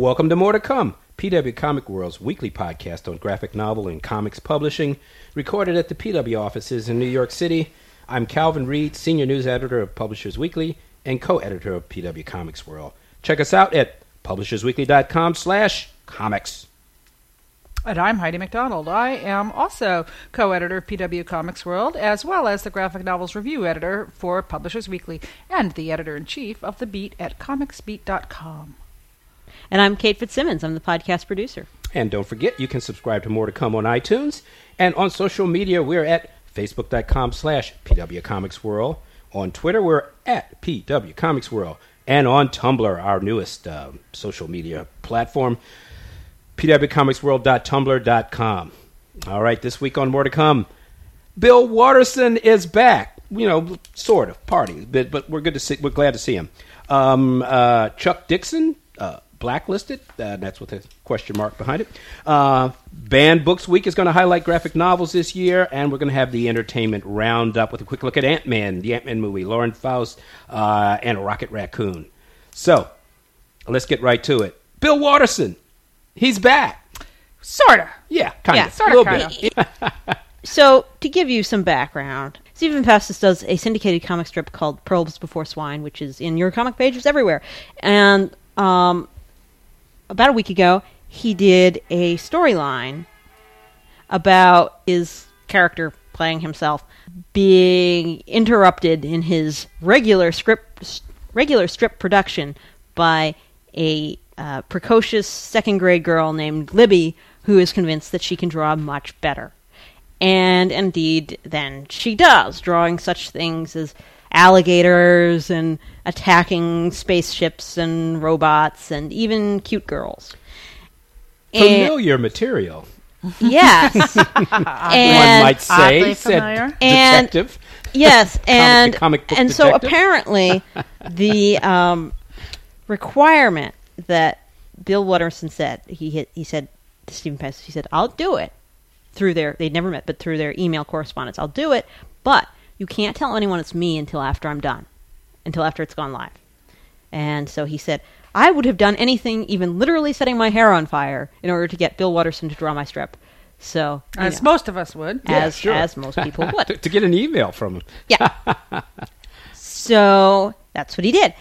Welcome to More to Come, PW Comic World's weekly podcast on graphic novel and comics publishing, recorded at the PW offices in New York City. I'm Calvin Reed, senior news editor of Publishers Weekly and co-editor of PW Comics World. Check us out at publishersweekly.com slash comics. And I'm Heidi McDonald. I am also co editor of PW Comics World, as well as the graphic novels review editor for Publishers Weekly, and the editor in chief of The Beat at comicsbeat.com. And I'm Kate Fitzsimmons. I'm the podcast producer. And don't forget, you can subscribe to More to Come on iTunes. And on social media, we're at facebook.com slash PW Comics World. On Twitter, we're at PW Comics World. And on Tumblr, our newest uh, social media platform, pwcomicsworld.tumblr.com. All right, this week on More to Come, Bill Watterson is back. You know, sort of party, but but we're good to see. We're glad to see him. Um, uh, Chuck Dixon, blacklisted. Uh, that's with a question mark behind it. Uh, Banned Books Week is going to highlight graphic novels this year, and we're going to have the entertainment roundup with a quick look at Ant Man, the Ant Man movie, Lauren Faust, uh, and Rocket Raccoon. So let's get right to it. Bill Watterson, he's back. Sorta. Yeah, kind Yeah, of. sorta, a little kinda. bit. So, to give you some background, Stephan Pastis does a syndicated comic strip called Pearls Before Swine, which is in your comic pages everywhere. And um, about a week ago, he did a storyline about his character playing himself being interrupted in his regular script regular strip production by a uh, precocious second grade girl named Libby who is convinced that she can draw much better. And indeed, then she does, drawing such things as alligators and attacking spaceships and robots and even cute girls. And- Familiar material, yes. one might say, oddly said familiar. And- detective. yes, and comic book and so apparently the um, requirement that Bill Watterson said he hit, he said to Stephen Pest, he said, "I'll do it." Through their they'd never met, but through their email correspondence, I'll do it. But you can't tell anyone it's me until after I'm done, until after it's gone live. And so he said, I would have done anything, even literally setting my hair on fire, in order to get Bill Watterson to draw my strip. So, As know, most of us would. Yeah, as sure. as most people would. to, to get an email from him. Yeah. so that's what he did.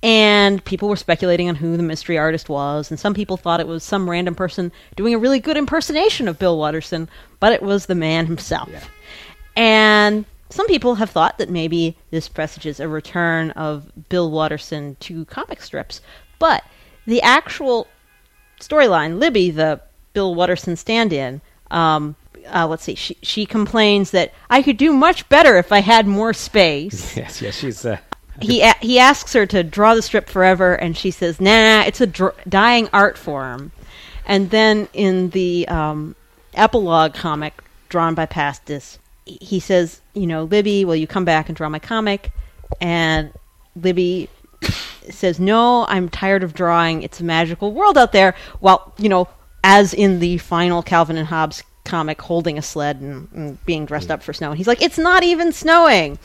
And people were speculating on who the mystery artist was, and some people thought it was some random person doing a really good impersonation of Bill Watterson, but it was the man himself. Yeah. And some people have thought that maybe this presages a return of Bill Watterson to comic strips, but the actual storyline, Libby, the Bill Watterson stand-in, um, uh, let's see, she she complains that I could do much better if I had more space. Yes, yes, she's. Uh, he a- he asks her to draw the strip forever, and she says, "Nah, it's a dr- dying art form." And then in the um, epilogue comic drawn by Pastis, he- he says, "You know, Libby, will you come back and draw my comic?" And Libby says, "No, I'm tired of drawing. It's a magical world out there." Well, you know, as in the final Calvin and Hobbes comic, holding a sled and, and being dressed up for snow. And he's like, "It's not even snowing."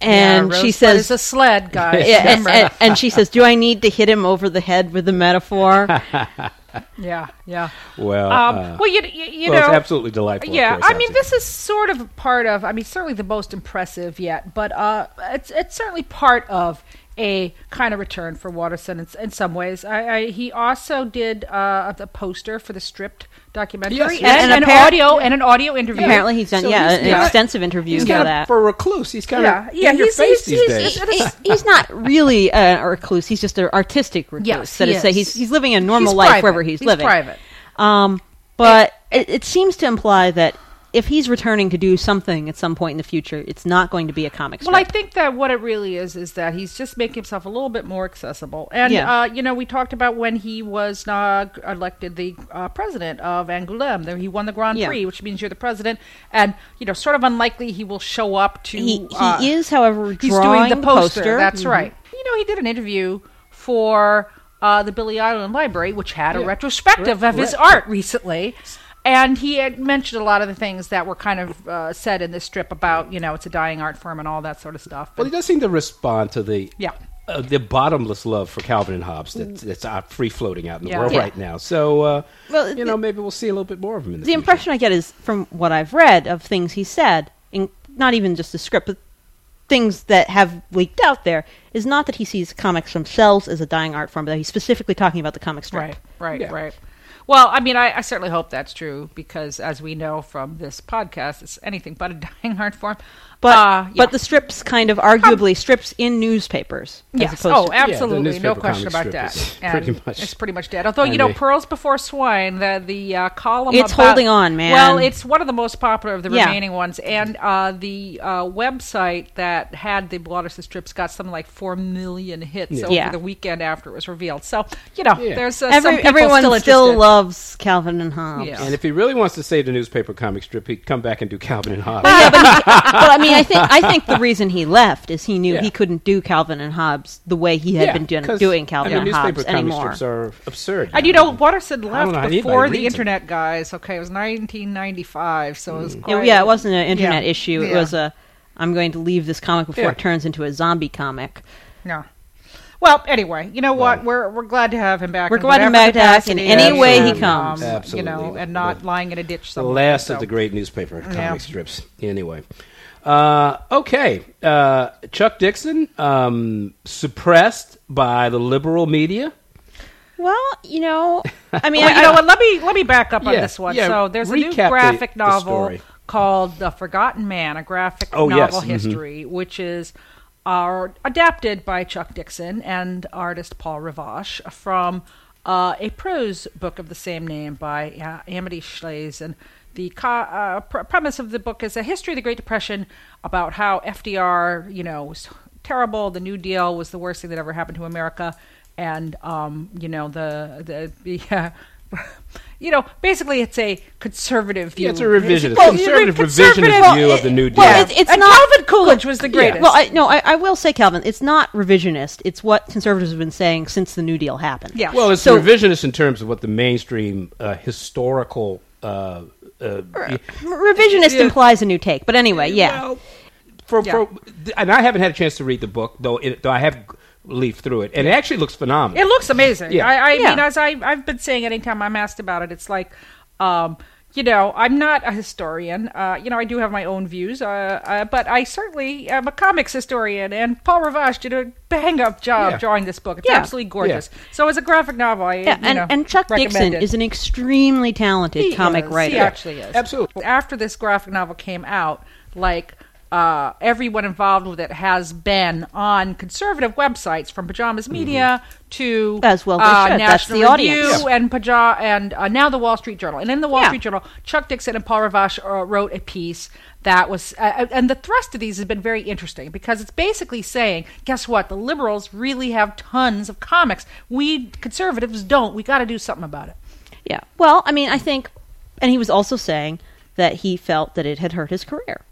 And Yeah, she says, is a sled, guys. yeah, and, and, and she says, "Do I need to hit him over the head with the metaphor?" yeah, yeah. well, Um, uh, well, you, you, you well, know, it's absolutely delightful. Yeah, course, I mean, this is sort of part of. I mean, certainly the most impressive yet, but uh, it's it's certainly part of a kind of return for Watterson in, in some ways. I, I, he also did uh, the poster for the stripped documentary Yes, and, yes. And an appar- audio and an audio interview. Apparently, he's done So yeah he's- an yeah. extensive interview he's for that. for a recluse. He's kind Yeah, of yeah, in your he's- face he's- these he's- days. He- he's not really uh, a recluse. He's just an artistic recluse. Yes, that he is, to say he's he's living a normal He's life private. wherever he's, He's living. private. Um, but it, it seems to imply that if he's returning to do something at some point in the future, it's not going to be a comic strip. Well, I think that what it really is is that he's just making himself a little bit more accessible. And Yeah. uh, you know, we talked about when he was uh, elected the uh, president of Angoulême. There, he won the Grand Yeah. Prix, which means you're the president. And you know, sort of unlikely he will show up to. he, he uh, is, however, He's drawing doing the poster. poster. That's Mhm. right. You know, he did an interview for uh, the Billy Ireland Library, which had a retrospective of his art recently. And he had mentioned a lot of the things that were kind of uh, said in this strip about, you know, it's a dying art form and all that sort of stuff. Well, he does seem to respond to the Yeah. uh, the bottomless love for Calvin and Hobbes that's, that's out free floating out in the Yeah. world Yeah. right now. So, uh, Well, you the- know, maybe we'll see a little bit more of him in the, the impression I get is from what I've read of things he said, in, not even just the script, but things that have leaked out there, is not that he sees comics themselves as a dying art form, but that he's specifically talking about the comic strip. Right, right, Yeah. right. Well, I mean, I, I certainly hope that's true because, as we know from this podcast, it's anything but a dying art form. But Uh, yeah. but the strips kind of arguably strips in newspapers. as Yes. opposed Oh, to- absolutely. no question about that. And pretty much- it's pretty much dead. Although you know, they- Pearls Before Swine, the the uh, column. It's about- holding on, man. Well, it's one of the most popular of the Yeah. remaining ones, and uh, the uh, website that had the Watterson strips got something like four million hits Yeah. over Yeah. the weekend after it was revealed. So you know, Yeah. there's uh, Every- some people everyone still, still, loves Calvin and Hobbes. Yeah. And if he really wants to save the newspaper comic strip, he'd come back and do Calvin and Hobbes. yeah, but, he, but I mean, I think I think the reason he left is he knew Yeah. he couldn't do Calvin and Hobbes the way he had Yeah, been doing, 'cause, doing Calvin I mean, and Hobbes newspaper comic anymore. strips are absurd. And you know, Watterson don't left know before the reads 'em. internet guys. Okay, it was 1995, so it was Yeah, quite, yeah, it wasn't an internet Yeah. issue. It Yeah. was a I'm going to leave this comic before Yeah. it turns into a zombie comic. No. Well, anyway, you know what? Well. We're we're glad to have him back. We're in glad to have him back in any it is, way he comes. um, Absolutely. You know, and not The- lying in a ditch the last so. of the great newspaper comic Yeah. strips. Anyway, uh, okay, uh, Chuck Dixon um, suppressed by the liberal media. Well, you know, I mean, Well, I, you know what? Let me let me back up on this one. yeah, So there's a new graphic the novel story. called The Forgotten Man, a graphic Oh, yes, novel mhm. history, which is uh, adapted by Chuck Dixon and artist Paul Rivoche from uh, a prose book of the same name by uh, Amity Shlaes. And the co- uh, pr- premise of the book is a history of the Great Depression about how FDR, you know, was terrible. The New Deal was the worst thing that ever happened to America, and um, you know the the, the uh, you know basically it's a conservative view. Yeah, it's a revisionist, Well, conservative conservative- revisionist view of the New Deal. well, it's, it's and not. Calvin Coolidge was the greatest. Well, I, no, I, I will say, Calvin, it's not revisionist. It's what conservatives have been saying since the New Deal happened. Yeah. Well, it's So- revisionist in terms of what the mainstream uh, historical. Uh, uh, Revisionist Yeah. implies a new take, but anyway, yeah. Well, for, Yeah. for and I haven't had a chance to read the book though. It, though I have leafed through it, and it actually looks phenomenal. It looks amazing. Yeah. I, I mean, as I, I've been saying anytime I'm asked about it, it's like, um, you know, I'm not a historian. Uh, you know, I do have my own views, uh, uh, but I certainly am a comics historian. And Paul Rivoche did a bang up job Yeah. drawing this book. It's Yeah. absolutely gorgeous. So, as a graphic novel, I, Yeah, you and, know, and Chuck Dixon it. is an extremely talented He comic is. writer. He actually is. Absolutely. After this graphic novel came out, like uh, everyone involved with it has been on conservative websites, from Pajamas Media to Mm-hmm. As well uh, National the audience. Review and Paja and uh, now the Wall Street Journal. And in the Wall Yeah. Street Journal, Chuck Dixon and Paul Rivoche uh, wrote a piece that was, uh, and the thrust of these has been very interesting because it's basically saying, guess what? The liberals really have tons of comics. We conservatives don't. We got to do something about it. Yeah. Well, I mean, I think, and he was also saying that he felt that it had hurt his career.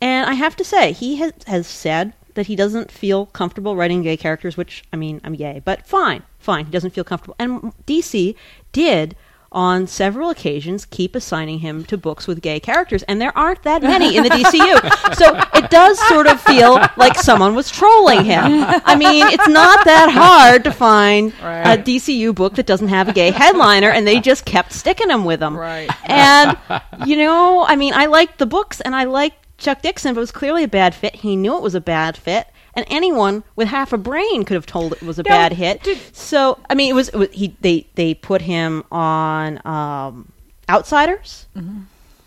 And I have to say, he has, has said that he doesn't feel comfortable writing gay characters, which, I mean, I'm gay, but fine, fine. He doesn't feel comfortable. And DC did, on several occasions, keep assigning him to books with gay characters, and there aren't that many in the DCU. so it does sort of feel like someone was trolling him. I mean, it's not that hard to find Right. a DCU book that doesn't have a gay headliner, and they just kept sticking him with them. Right. And you know, I mean, I liked the books, and I liked Chuck Dixon, but it was clearly a bad fit. He knew it was a bad fit, and anyone with half a brain could have told it was a Now, bad hit. did- so, I mean, it was, it was he. They they put him on um, Outsiders. Mm-hmm.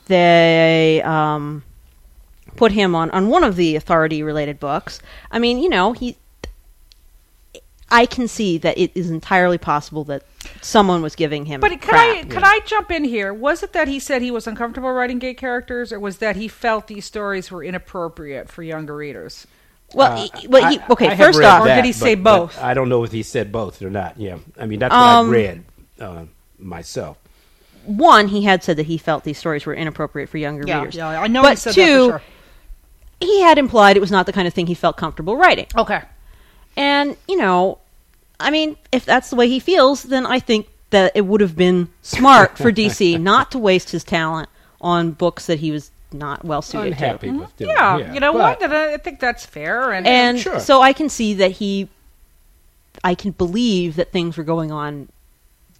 They um, put him on on one of the authority related books. I mean, you know, he. I can see that it is entirely possible that someone was giving him. But could crap. I could I jump in here? Was it that he said he was uncomfortable writing gay characters, or was that he felt these stories were inappropriate for younger readers? Well, Uh, he, well, he, okay. I have first read off, Or did he say but- but both? I don't know if he said both or not. Yeah, I mean that's what Um, I read uh, myself. one, he had said that he felt these stories were inappropriate for younger readers. Yeah, I know. But he said two, that for he had implied it was not the kind of thing he felt comfortable writing. Okay. And, you know, I mean, if that's the way he feels, then I think that it would have been smart for DC not to waste his talent on books that he was not well suited to. Unhappy with doing. Yeah, you know but- what? I I think that's fair. And, And Sure. so I can see that he I can believe that things were going on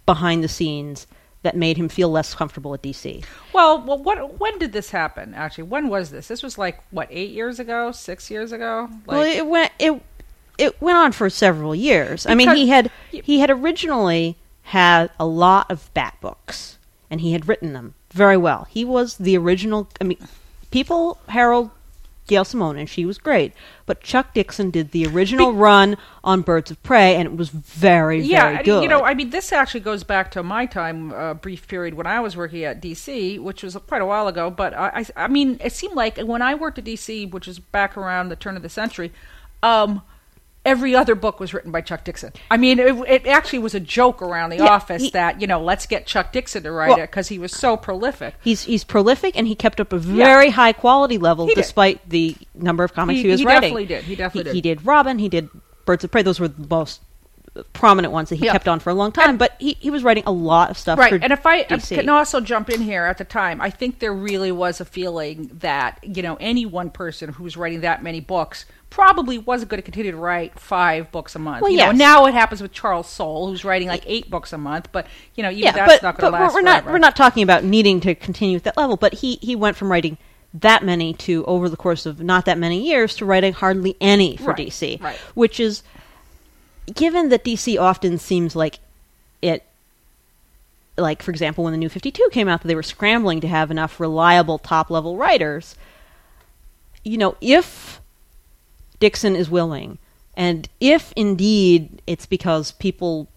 behind the scenes that made him feel less comfortable at DC. Well, well, what? When did this happen? Actually, when was this? This was like what eight years ago, six years ago. Like, well, it went it it went on for several years. I mean, he had he had originally had a lot of bat books, and he had written them very well. He was the original. I mean, people herald Gail Simone, and she was great. But Chuck Dixon did the original run on Birds of Prey, and it was very yeah, very good. you know, I mean, this actually goes back to my time, uh, brief period when I was working at DC, which was quite a while ago. But I, I, I mean, it seemed like when I worked at DC, which was back around the turn of the century, um, every other book was written by Chuck Dixon. I mean, it, it actually was a joke around the Yeah, office he- that you know, let's get Chuck Dixon to write Well- it because he was so prolific. He's he's prolific and he kept up a very high quality level did. despite the number of comics He- he, was he writing. definitely did. He definitely he, did. did Robin. He did Birds of Prey. Those were the most prominent ones that he Yeah. kept on for a long time. But he, he was writing a lot of stuff. right for and if i I DC. can also jump in here at the time i think there really was a feeling that you know any one person who was writing that many books probably wasn't going to continue to write five books a month Well, you know now it happens with charles soule who's writing like eight books a month but you know even yeah, that's but, not going to last we're not forever. we're not talking about needing to continue at that level. But he he went from writing that many to over the course of not that many years to writing hardly any for Right, DC, right. which is given that DC often seems like it like for example when the new 52 came out that they were scrambling to have enough reliable top level writers you know if Dixon is willing and if indeed it's because people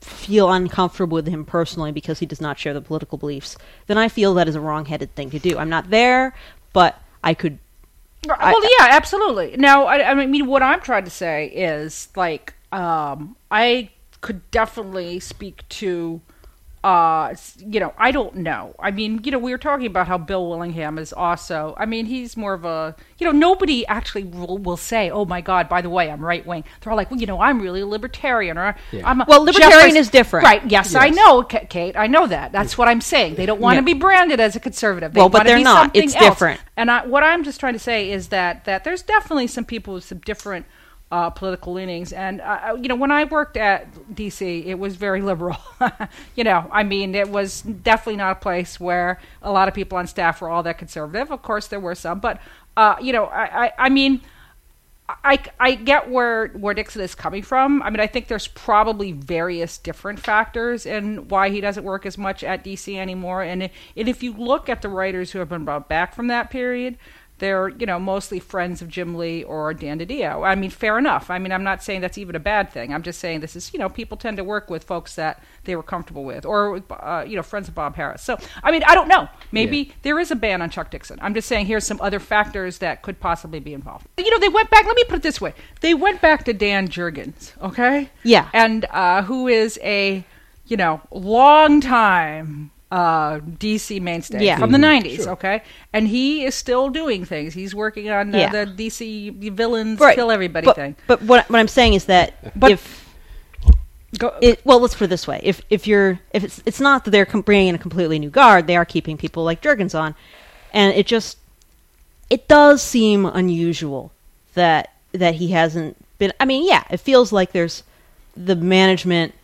feel uncomfortable with him personally because he does not share the political beliefs then I feel that is a wrong-headed thing to do I'm not there but I could Right, I- well, yeah, absolutely. Now, I, I mean, what I'm trying to say is like, um, I could definitely speak to, uh, you know, I don't know. I mean, you know, we were talking about how Bill Willingham is also. I mean, he's more of a, you know, nobody actually will, will say, "Oh my God, by the way, I'm right wing." They're all like, "Well, you know, I'm really a libertarian," or Yeah. "I'm a Well, libertarian Jeff is different. Right? Yes, I know, Kate. I know that. That's what I'm saying. They don't want to Yeah. be branded as a conservative. They Well, but wanna they're be not. something It's else. different. And I, what I'm just trying to say is that that there's definitely some people with some different uh, political leanings. And uh, you know, when I worked at DC, it was very liberal. you know, I mean, it was definitely not a place where a lot of people on staff were all that conservative. Of course, there were some, but uh, you know, I, I, I mean. I, I get where where Dixon is coming from. I mean, I think there's probably various different factors in why he doesn't work as much at DC anymore. And and if you look at the writers who have been brought back from that period, they're you know mostly friends of Jim Lee or Dan DiDio. I mean, fair enough. I mean, I'm not saying that's even a bad thing. I'm just saying this is you know people tend to work with folks that they were comfortable with, or uh, you know friends of Bob Harras. So I mean, I don't know. Maybe Yeah. there is a ban on Chuck Dixon. I'm just saying here's some other factors that could possibly be involved. You know, they went back. Let me put it this way: they went back to Dan Jurgens, okay? Yeah. and uh, who is a you know long time uh, DC mainstay Yeah. from the Mhm, 90s, sure. okay? And he is still doing things. He's working on uh, Yeah. the DC villains Right. kill everybody but, thing. But what, what I'm saying is that But- if Go, it, well, let's put it this way: if if you're if it's it's not that they're com- bringing in a completely new guard, they are keeping people like Jurgens on, and it just it does seem unusual that that he hasn't been. I mean, yeah, it feels like there's the management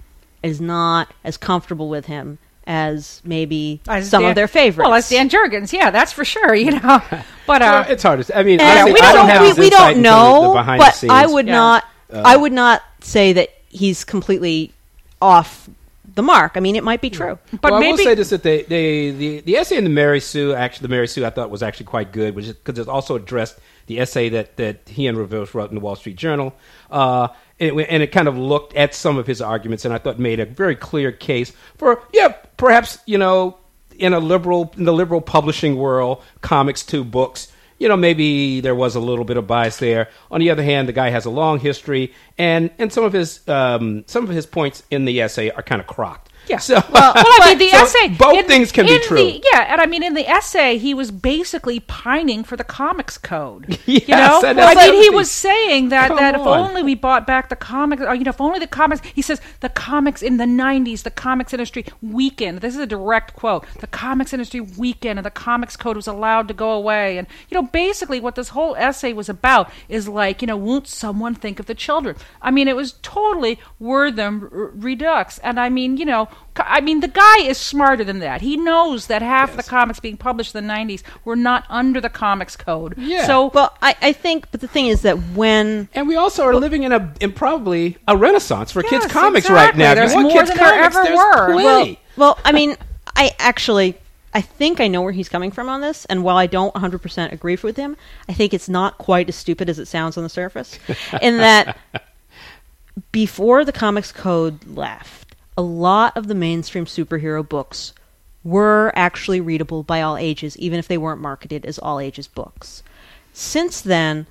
is not as comfortable with him as maybe as some Dan- of their favorites. Well, as Dan Jurgens, yeah, that's for sure. You know, but uh, Well, it's hard to say. I mean, And honestly, we I don't, don't have we, we don't know, the, the but. I would Yeah. not. Uh, I would not say that he's completely off the mark. I mean, it might be true. but well, I maybe will say this: that they, they, the the essay in the Mary Sue, actually, the Mary Sue, I thought was actually quite good, which because it also addressed the essay that that he and Reville wrote in the Wall Street Journal, uh, and, it, and it kind of looked at some of his arguments, and I thought made a very clear case for yeah, perhaps you know, in a liberal in the liberal publishing world, comics to books. You know, maybe there was a little bit of bias there. On the other hand, the guy has a long history, and and some of his um, some of his points in the essay are kind of crocked. Yeah. So, well, I mean, the so essay. Both in- things can be true. the- yeah, and I mean, in the essay, he was basically pining for the comics code. Yes, you know, and I mean, he was saying that Come that if on. only we bought back the comics, or you know, if only the comics. He says the comics in the '90s, the comics industry weakened. This is a direct quote. The comics industry weakened, and the comics code was allowed to go away. And you know, basically, what this whole essay was about is like, you know, won't someone think of the children? I mean, it was totally r- Redux, and I mean, you know, I mean, the guy is smarter than that. He knows that half the comics being published in the '90s were not under the comics code. Yeah. So Well, I, I think, but the thing is that when And we also are living in a in probably a renaissance for kids comics exactly. right now. If There's more kids than there comics, ever there's were. plenty. Well, I mean, I actually, I think I know where he's coming from on this, and while I don't 100% agree with him, I think it's not quite as stupid as it sounds on the surface. in that, before the Comics Code left, a lot of the mainstream superhero books were actually readable by all ages, even if they weren't marketed as all ages books. Since then,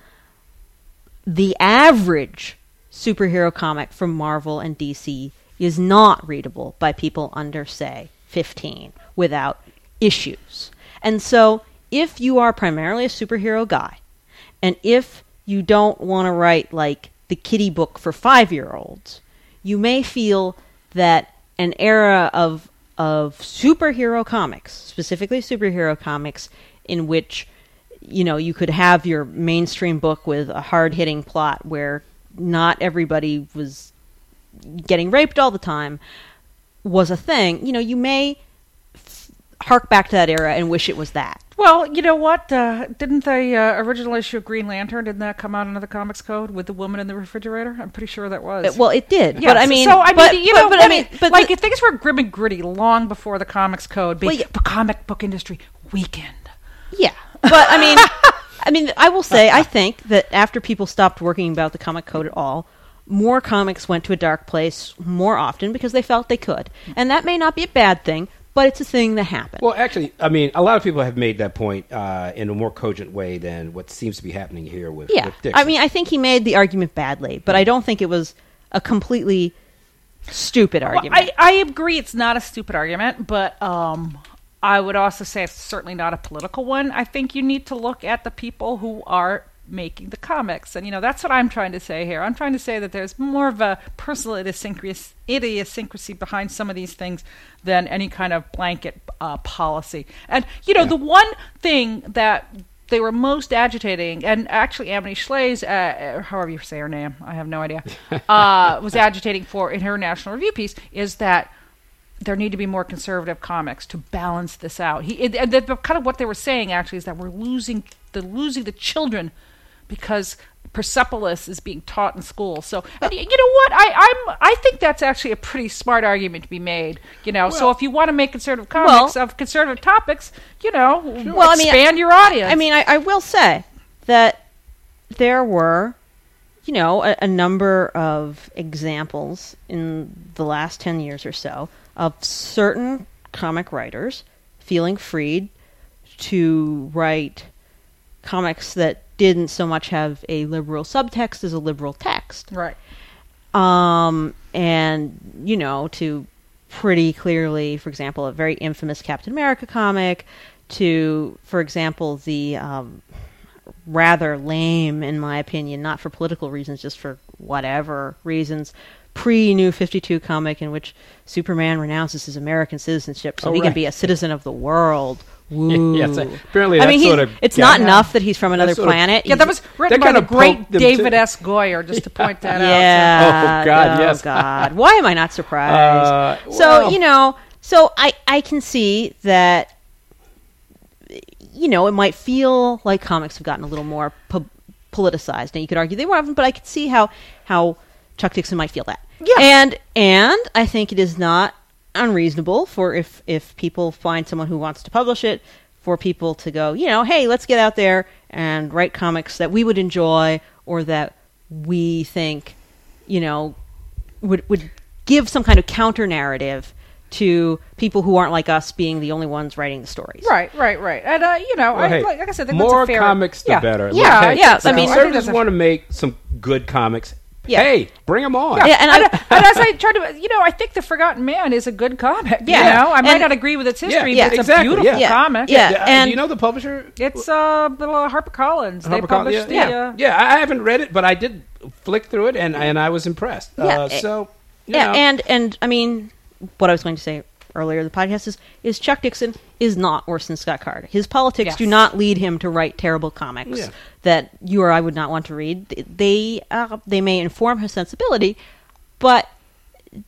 the average superhero comic from Marvel and DC is not readable by people under, say, 15 without issues. And so, if you are primarily a superhero guy, and if you don't want to write like the kitty book for five year olds, you may feel that an era of of superhero comics, specifically superhero comics, in which you know you could have your mainstream book with a hard hitting plot where not everybody was getting raped all the time was a thing. You know, you may hark back to that era and wish it was that. Well, you know what? Uh, didn't the uh, original issue of Green Lantern didn't that come out under the Comics Code with the woman in the refrigerator? I'm pretty sure that was. Well, it did, Yes, but I mean, so I mean, but, you but- know, but, what I mean, but like the- things were grim and gritty long before the Comics Code. Be, Well, yeah. The comic book industry weakened. Yeah, but I mean, I mean, I will say, I think that after people stopped working about the comic code at all, more comics went to a dark place more often because they felt they could, and that may not be a bad thing, but it's a thing that happened. Well, actually, I mean, a lot of people have made that point uh, in a more cogent way than what seems to be happening here with, yeah, with Dixon. I mean, I think he made the argument badly, but I don't think it was a completely stupid Well, argument. I, I agree it's not a stupid argument, but um, I would also say it's certainly not a political one. I think you need to look at the people who are making the comics. And, you know, that's what I'm trying to say here. I'm trying to say that there's more of a personal idiosyncrasy, idiosyncrasy behind some of these things than any kind of blanket uh, policy. And, you know, the one thing that they were most agitating, and actually Amity Shlaes, uh, or however you say her name, I have no idea, uh, was agitating for in her National Review piece, is that there need to be more conservative comics to balance this out. He, and the, kind of what they were saying actually is that we're losing the losing the children because Persepolis is being taught in school. So and you know what? I I'm I think that's actually a pretty smart argument to be made. You know, so if you want to make conservative comics of conservative topics, you know, Well, I mean, expand your audience. I mean, I, I will say that there were, you know, a, a number of examples in the last 10 years or so of certain comic writers feeling freed to write comics that didn't so much have a liberal subtext as a liberal text right. um, and you know to pretty clearly, for example, a very infamous Captain America comic, to for example the um, rather lame, in my opinion, not for political reasons, just for whatever reasons. Pre New Fifty Two comic in which Superman renounces his American citizenship so Oh, he can be a citizen of the world. Woo. Yes, apparently I mean, he- of- it's yeah. not Yeah. enough that he's from another sort of- planet. Yeah, that was written That by the great David. S. Goyer, just to point that out. Yeah. Oh, God, Oh, yes. God. Why am I not surprised? Uh, so well- you know, so I I can see that. You know, it might feel like comics have gotten a little more po- politicized. Now you could argue they weren't, but I could see how how Chuck Dixon might feel that. Yeah. And and I think it is not unreasonable for if if people find someone who wants to publish it for people to go, you know, hey, let's get out there and write comics that we would enjoy or that we think, you know, would would give some kind of counter narrative to people who aren't like us being the only ones writing the stories. Right, right, right. And uh, you know, Well, I, hey, like, like I said, I think more that's a fair, comics, the yeah. better. Yeah, Like, I hey, think so. I mean, I think conservatives that's want to make some good comics. Yeah. Hey, bring them on. Yeah, and I, and, and as I try to, you know, I think The Forgotten Man is a good comic. Yeah. you know, I might And- not agree with its history, Yeah, but it's exactly, a beautiful yeah. comic. Yeah. And- do you know the publisher? It's uh, little HarperCollins. They HarperCollins? published yeah, the. yeah. Uh, Yeah, I I haven't read it, but I did flick through it, and and I was impressed. Yeah, uh, so you yeah, know. and and I mean, what I was going to say earlier in the podcast is is Chuck Dixon is not worse than Scott Card. His politics Yes. do not lead him to write terrible comics Yeah. That you or I would not want to read. They uh, they may inform his sensibility, but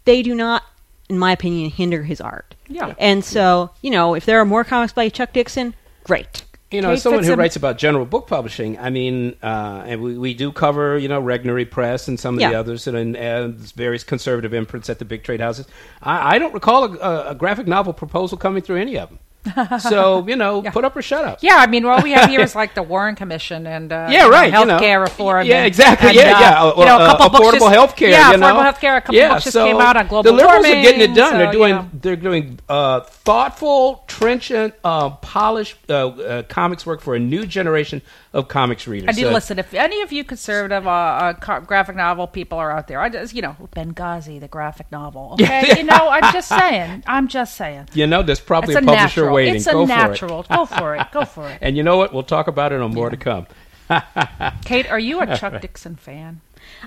they do not, in my opinion, hinder his art. Yeah. And so, you know, if there are more comics by Chuck Dixon, great. You know, Kate as someone who Fitzim- writes about general book publishing, I mean, uh, and we, we do cover, you know, Regnery Press and some of the others and, and various conservative imprints at the big trade houses. I, I don't recall a, a, a graphic novel proposal coming through any of them. so, you know, Yeah. put up or shut up. Yeah, I mean, all we have here is like the Warren Commission and uh, Yeah, you know, right, you know. healthcare reform. Yeah, and- exactly. and, yeah, uh, yeah. Uh, You know, a uh, couple books affordable just, health care. Yeah, you know? affordable health care. A couple yeah, books just so came out on global The liberals warming. are getting it done. so, they're doing you know. they're doing uh, thoughtful, trenchant, uh, polished uh, uh, comics work for a new generation of comics readers. I So- listen. If any of you conservative uh, uh, graphic novel people are out there, I just, you know, Benghazi, the graphic novel. Okay, you know, I'm just saying. I'm just saying. You know, there's probably It's a a publisher. Waiting. It's a Go natural. for it. Go for it. Go for it. And you know what? We'll talk about it on more to come. Kate, are you a Chuck Dixon fan?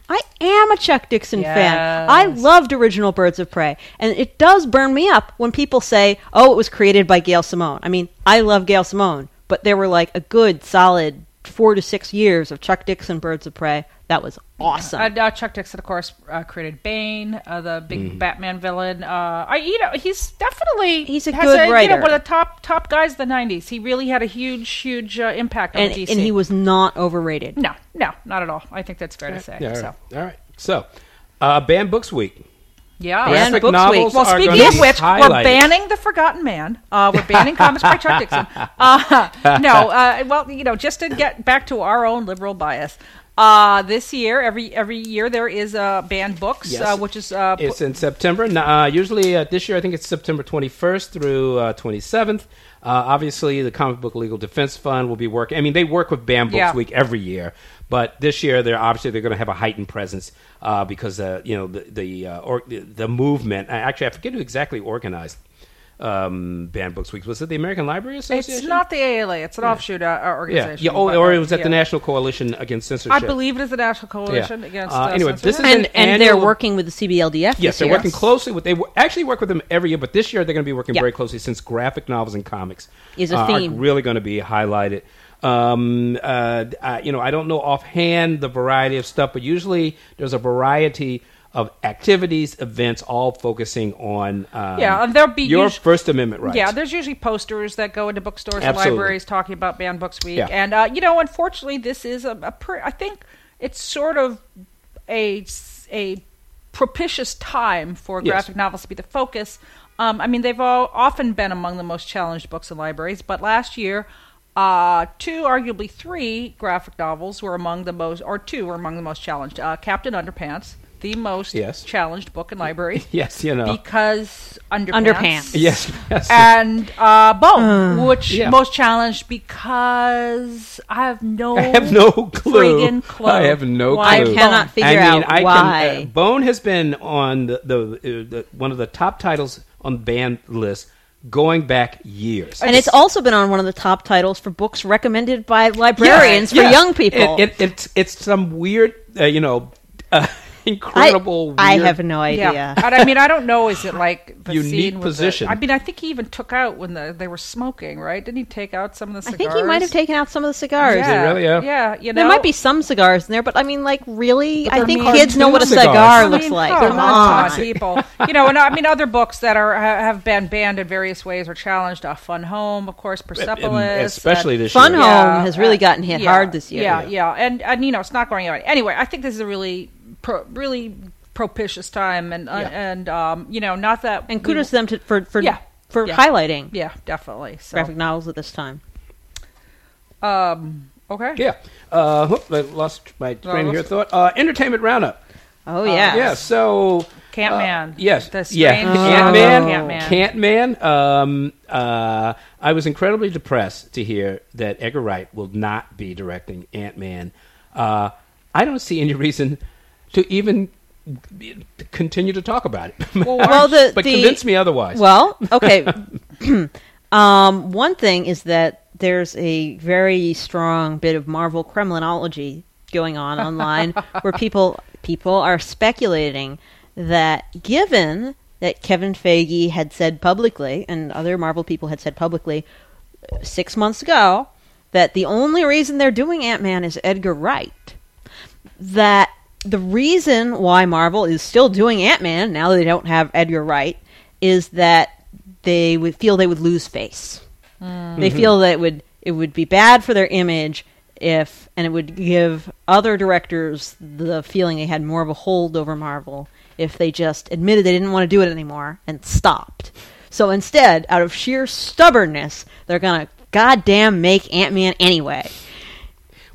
I am a Chuck Dixon fan. I loved original Birds of Prey, and it does burn me up when people say, "Oh, it was created by Gail Simone." I mean, I love Gail Simone, but there were like a good, solid four to six years of Chuck Dixon Birds of Prey. That was awesome. Uh, uh, Chuck Dixon, of course, uh, created Bane, uh, the big Mm-hmm. Batman villain. Uh, I, you know, he's definitely He's a has good You know, writer. one of the top top guys of the '90s. He really had a huge, huge uh, impact on and, DC. and he was not overrated. no, no, not at all. I think that's fair to say. Yeah, all So, right. All right. So, uh, Banned Books Week. yeah. Banned Graphic Books novels Week. Well, speaking of be which, we're banning The Forgotten Man. Uh, we're banning comics by Chuck Dixon. Uh, no, uh, well, you know, just to get back to our own liberal bias. Uh, this year, every every year there is uh, banned books, Yes. uh, which is uh, It's in September. Uh, usually, uh, this year, I think it's September 21st through uh, 27th. Uh, obviously, the Comic Book Legal Defense Fund will be working. I mean, they work with Banned Books Yeah. Week every year, but this year, they're obviously they're going to have a heightened presence uh, because uh, you know the the, uh, or, the the movement. Actually, I forget who exactly organized um, Banned Books Week. Was it the American Library Association? It's not the ALA. It's an offshoot uh, Yeah, organization. yeah. Oh, or uh, it was at the. National Coalition Against Censorship. I believe it is the National Coalition Yeah. against. Uh, Uh, anyway, this is and an and they're working with the CBLDF. Yes, this they're year. working closely with. They wo- actually work with them every year, but this year they're going to be working Yeah. very closely since graphic novels and comics Is a uh, theme. are really going to be highlighted. Um, uh, uh, you know, I don't know offhand the variety of stuff, but usually there's a variety of activities, events, all focusing on um, Yeah, there'll be your usu- First Amendment rights. Yeah, there's usually posters that go into bookstores Absolutely. and libraries talking about Banned Books Week, Yeah. and uh, you know, unfortunately, this is a, a pre- I think it's sort of a a propitious time for Yes. graphic novels to be the focus. Um, I mean, they've all often been among the most challenged books in libraries, but last year. Uh, two, arguably three graphic novels were among the most, or two were among the most challenged. Uh, Captain Underpants, the most Yes. challenged book in libraries, yes, you know, because Underpants. Underpants. yes, yes. And uh, Bone, which Yeah. most challenged because I have no, I have no clue. friggin' clue. I have no why clue. I cannot figure I mean, out I why. Can, uh, Bone has been on the, the, uh, the one of the top titles on the banned list going back years. And it's also been on one of the top titles for books recommended by librarians Yeah, for young people. It, it, it's it's some weird, uh, you know, uh, incredible. I, I have no idea. Yeah, and I mean, I don't know. Is it like the Unique scene with the- position. I mean, I think he even took out when the, they were smoking, right? Didn't he take out some of the cigars? I think he might have taken out some of the cigars. Yeah, really? Yeah. yeah. You know, There might be some cigars in there, but I mean, like, really? But I think cartoon kids know what a cigars. cigar I looks mean, like. Come, Come on, on. people. You know, and I mean, other books that are have been banned in various ways or challenged. Uh, Fun Home, of course, Persepolis, especially and- this Fun year. Home has really gotten hit yeah, hard this year. Yeah, yeah, and and you know it's not going away. Anyway, I think this is a really, pro, really propitious time, and uh, Yeah. and um, you know, not that And we- kudos to them to, for for Yeah. for Yeah. highlighting yeah, definitely. So, graphic novels at this time. um, okay, Yeah. Uh, whoop, I lost my train lost here. it. Thought uh, entertainment roundup. Oh yeah, Yeah. So Can't uh, Man. yes. the yeah. strange Ant Man. Can't Man. Can't Man. Um, uh, I was incredibly depressed to hear that Edgar Wright will not be directing Ant Man. Uh, I don't see any reason to even continue to talk about it. Well, the- but the- convince me otherwise. Well, okay. um, one thing is that there's a very strong bit of Marvel Kremlinology going on online, where people people are speculating that given that Kevin Feige had said publicly, and other Marvel people had said publicly six months ago, that the only reason they're doing Ant Man is Edgar Wright. That the reason why Marvel is still doing Ant Man now that they don't have Edgar Wright is that they would feel they would lose face. Hmm. They feel that it would it would be bad for their image if and it would give other directors the feeling they had more of a hold over Marvel if they just admitted they didn't want to do it anymore and stopped. So instead, out of sheer stubbornness, they're gonna goddamn make Ant Man anyway.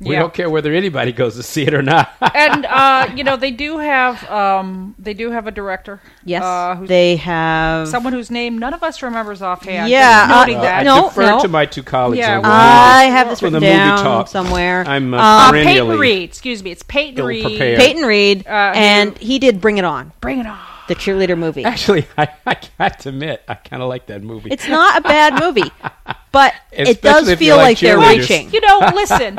We Yeah. don't care whether anybody goes to see it or not. and uh, you know they do have um, they do have a director. Yes, uh, who's they have. someone whose name none of us remembers offhand. Yeah, Just uh, uh, that. I no, defer no. to my two colleagues. Yeah, I have this for the written movie down talk. somewhere. I'm uh, Uh, Peyton Reed, excuse me, it's Peyton Reed. ill-prepared. Peyton Reed, Uh, who- and he did Bring It On, Bring it on. the cheerleader movie. Actually, I, I got to admit, I kind of like that movie. It's not a bad movie, but it does feel like like they're reaching. You know, listen.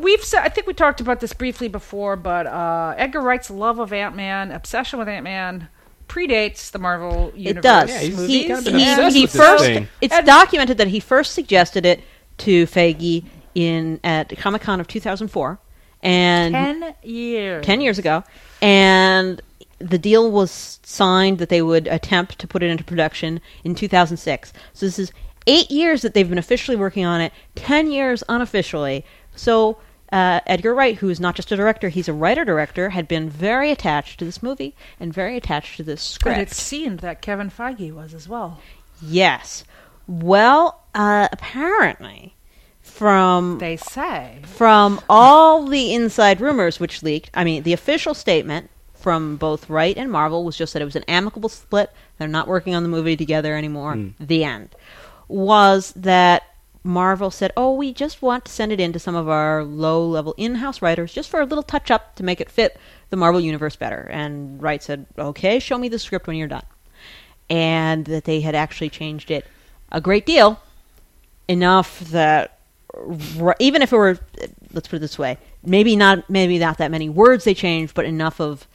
We've said, I think we talked about this briefly before, but uh, Edgar Wright's love of Ant Man, obsession with Ant Man, predates the Marvel universe. It does. Yeah, he's- he's kind of been he, he first. thing. It's And- documented that he first suggested it to Feige in at Comic Con of 2004, and ten years. 10 years ago, and the deal was signed that they would attempt to put it into production in 2006. So this is eight years that they've been officially working on it, 10 years unofficially. So uh, Edgar Wright, who is not just a director, he's a writer director, had been very attached to this movie and very attached to this script. And script. it seemed that Kevin Feige was as well. Yes. Well, uh, apparently, from They say. from all the inside rumors which leaked, I mean, the official statement from both Wright and Marvel was just that it was an amicable split. They're not working on the movie together anymore. The end. Was that Marvel said, "Oh, we just want to send it in to some of our low-level in-house writers just for a little touch-up to make it fit the Marvel universe better." And Wright said, "Okay, show me the script when you're done." And that they had actually changed it a great deal, enough that even if it were let's put it this way maybe not maybe not that many words they changed but enough of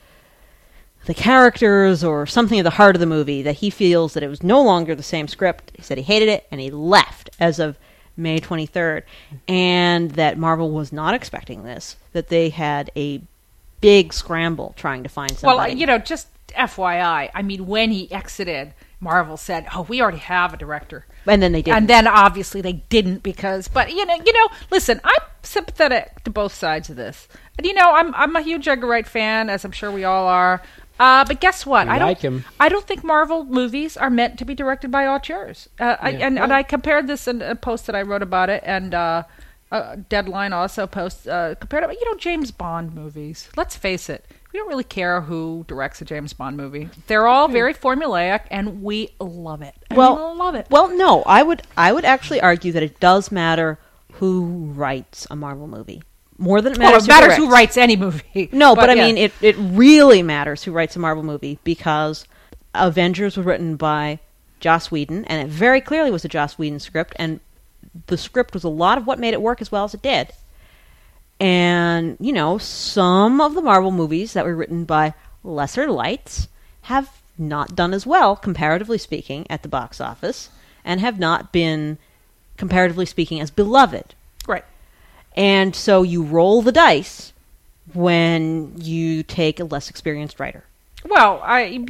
the characters or something of the heart of the movie that he feels that it was no longer the same script he said he hated it and he left as of may 23rd and that marvel was not expecting this that they had a big scramble trying to find somebody Well, you know, just FYI, I mean, when he exited, Marvel said, "Oh, we already have a director." and then they did And then obviously they didn't because, but you know, you know, listen, I'm sympathetic to both sides of this. And you know, I'm I'm a huge Edgar Wright fan, as I'm sure we all are. Uh, but guess what? You I don't. him. I don't think Marvel movies are meant to be directed by auteurs. Uh, I, Yeah. and, and Well- I compared this in a post that I wrote about it, and uh, uh, Deadline also posts uh, compared it. You know, James Bond movies. Let's face it. We don't really care who directs a James Bond movie. They're all very formulaic, and we love it. Well we love it. well no i would i would actually argue that it does matter who writes a marvel movie more than it Well, matters, it matters who, who writes any movie. no but, i yeah. mean it, it really matters who writes a marvel movie because avengers was written by joss whedon and it very clearly was a joss whedon script and the script was a lot of what made it work as well as it did and you know some of the marvel movies that were written by lesser lights have not done as well comparatively speaking at the box office and have not been comparatively speaking as beloved right. And so you roll the dice when you take a less experienced writer Well, I,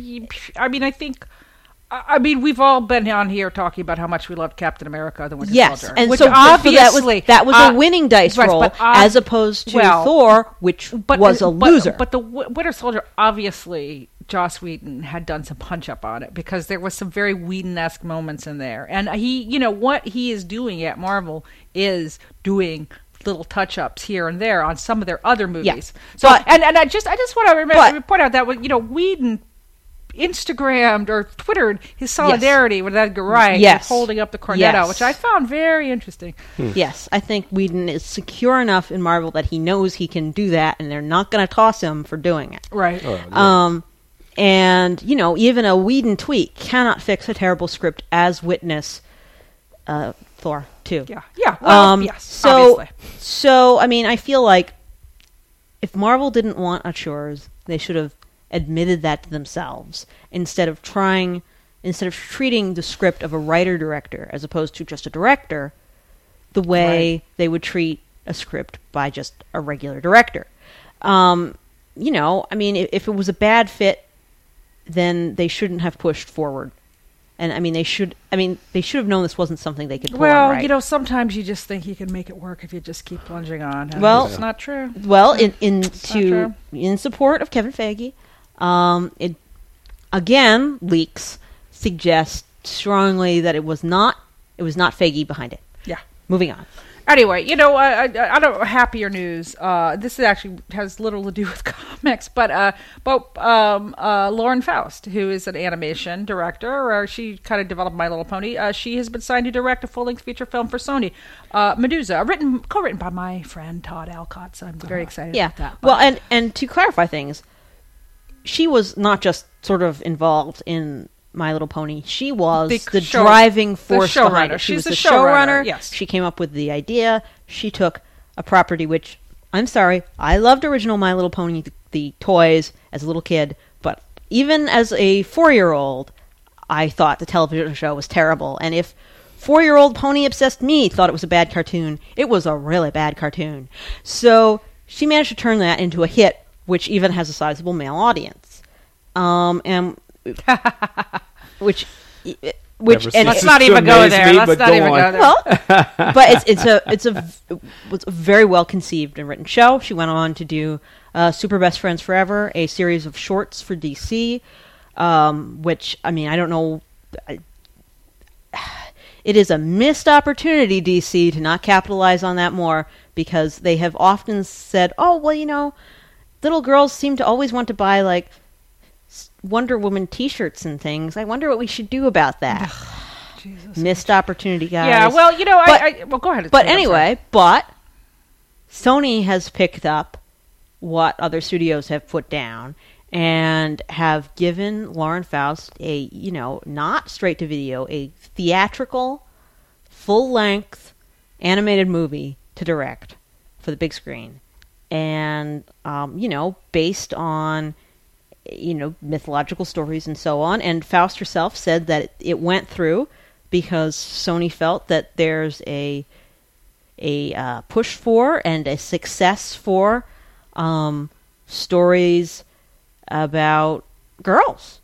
I mean, I think, I mean, we've all been on here talking about how much we love Captain America: The Winter yes Soldier, and which so but- but that was, obviously that was uh, a winning dice roll uh, as opposed to well, thor which but, was a but- loser. But the Winter Soldier, obviously, Joss Whedon had done some punch up on it because there was some very Whedon-esque moments in there, and he, you know, what he is doing at Marvel is doing little touch-ups here and there on some of their other movies. So, But- and and I just I just want to remember, but- point out that you know Whedon Instagrammed or Twittered his solidarity with Edgar Wright, Yes. holding up the Cornetto, Yes. which I found very interesting. Yes, I think Whedon is secure enough in Marvel that he knows he can do that, and they're not going to toss him for doing it. Right. Oh, Um, and you know, even a Whedon tweet cannot fix a terrible script, as witness uh, Thor two. yeah. Yeah. Well, um, yes. so, obviously. so I mean, I feel like if Marvel didn't want auteurs, they should have admitted that to themselves instead of trying, instead of treating the script of a writer director as opposed to just a director, the way Right. they would treat a script by just a regular director. Um, you know, I mean, if, if it was a bad fit, then they shouldn't have pushed forward. And I mean, they should. I mean, they should have known this wasn't something they could. Pull Well, on right. you know, sometimes you just think you can make it work if you just keep plunging on. Well- it's not true. Well, in in to in support of Kevin Feige, um, it again leaks suggest strongly that it was not it was not Feige behind it. Yeah. Moving on. Anyway, you know, I, I, I don't happier news. Uh, this actually has little to do with comics, but uh, but um, uh, Lauren Faust, who is an animation director, or she kind of developed My Little Pony. Uh, she has been signed to direct a full-length feature film for Sony, uh, Medusa, written co-written by my friend Todd Alcott. So I'm very excited Yeah. about that. Well, and and to clarify things, she was not just sort of involved in My Little Pony. She was The the, show- driving the force behind it. She She's was the the showrunner, yes. She came up with the idea. She took a property which I'm sorry, I loved original My Little Pony the, the toys as a little kid, but even as a 4-year-old, I thought the television show was terrible. And if four-year-old pony obsessed me thought it was a bad cartoon, it was a really bad cartoon. So she managed to turn that into a hit, which even has a sizable male audience. Um, and which, which, and Let's not even go there. me, Let's not go even on. go there. well, but it's it's a it's a was a very well conceived and written show. She went on to do uh, Super Best Friends Forever, a series of shorts for DC, um, which I mean I don't know. I, it is a missed opportunity, DC, to not capitalize on that more because they have often said, "Oh, well, you know, little girls seem to always want to buy like s- Wonder Woman T-shirts and things. I wonder what we should do about that." Jesus. Missed opportunity, guys. Yeah. Well, you know, But- I, I well go ahead. But anyway, but Sony has picked up what other studios have put down and have given Lauren Faust a, you know, not straight to video, a theatrical, full length animated movie to direct for the big screen. And, um, you know, based on, you know, mythological stories and so on. And Faust herself said that it went through because Sony felt that there's a a uh, push for and a success for um, stories about girls.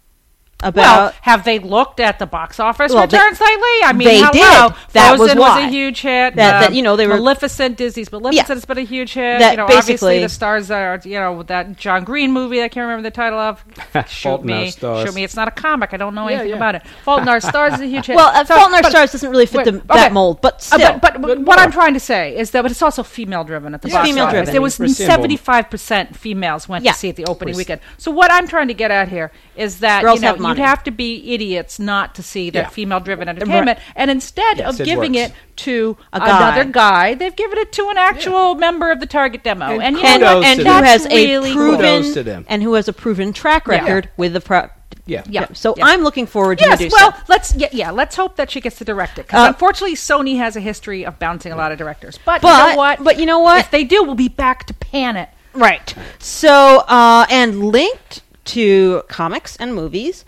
Well, have they looked at the box office Well, they- returns lately? I mean, they hello. did. That was Frozen why. a huge hit. That- um, that, you know, they were- Maleficent. Disney's Maleficent Yeah. has been a huge hit. That you know, obviously basically- the stars that are you know that John Green movie. I can't remember the title of. Shoot Fault in Our me, shoot me. It's not a comic. I don't know Yeah, anything yeah. about it. Fault in Our Stars is a huge hit. well, uh, So- Fault in Our but- Stars doesn't really fit the, okay. that mold, but Uh, still, but, but, But what. I'm trying to say is that, but it's also female driven at the box female office. driven. There was 75 percent females went to see it the opening weekend. So what I'm trying to get at here is that Girls you know have you'd money. have to be idiots not to see that Yeah. female driven entertainment, and instead Yes, of it giving works. it to A guy. another guy, they've given it to an actual member of the target demo. And And, you kudos know to and who them. That's has a proven to them. and who has a proven track Yeah. record with the pro. Yeah. Yeah. So Yeah. I'm looking forward to Yes, Medusa. well, let's yeah, yeah, let's hope that she gets to direct it. Because Uh, unfortunately, Sony has a history of bouncing a lot of directors. But, you know what? but you know what? If they do, we'll be back to pan it. Right. So, uh, and linked to comics and movies,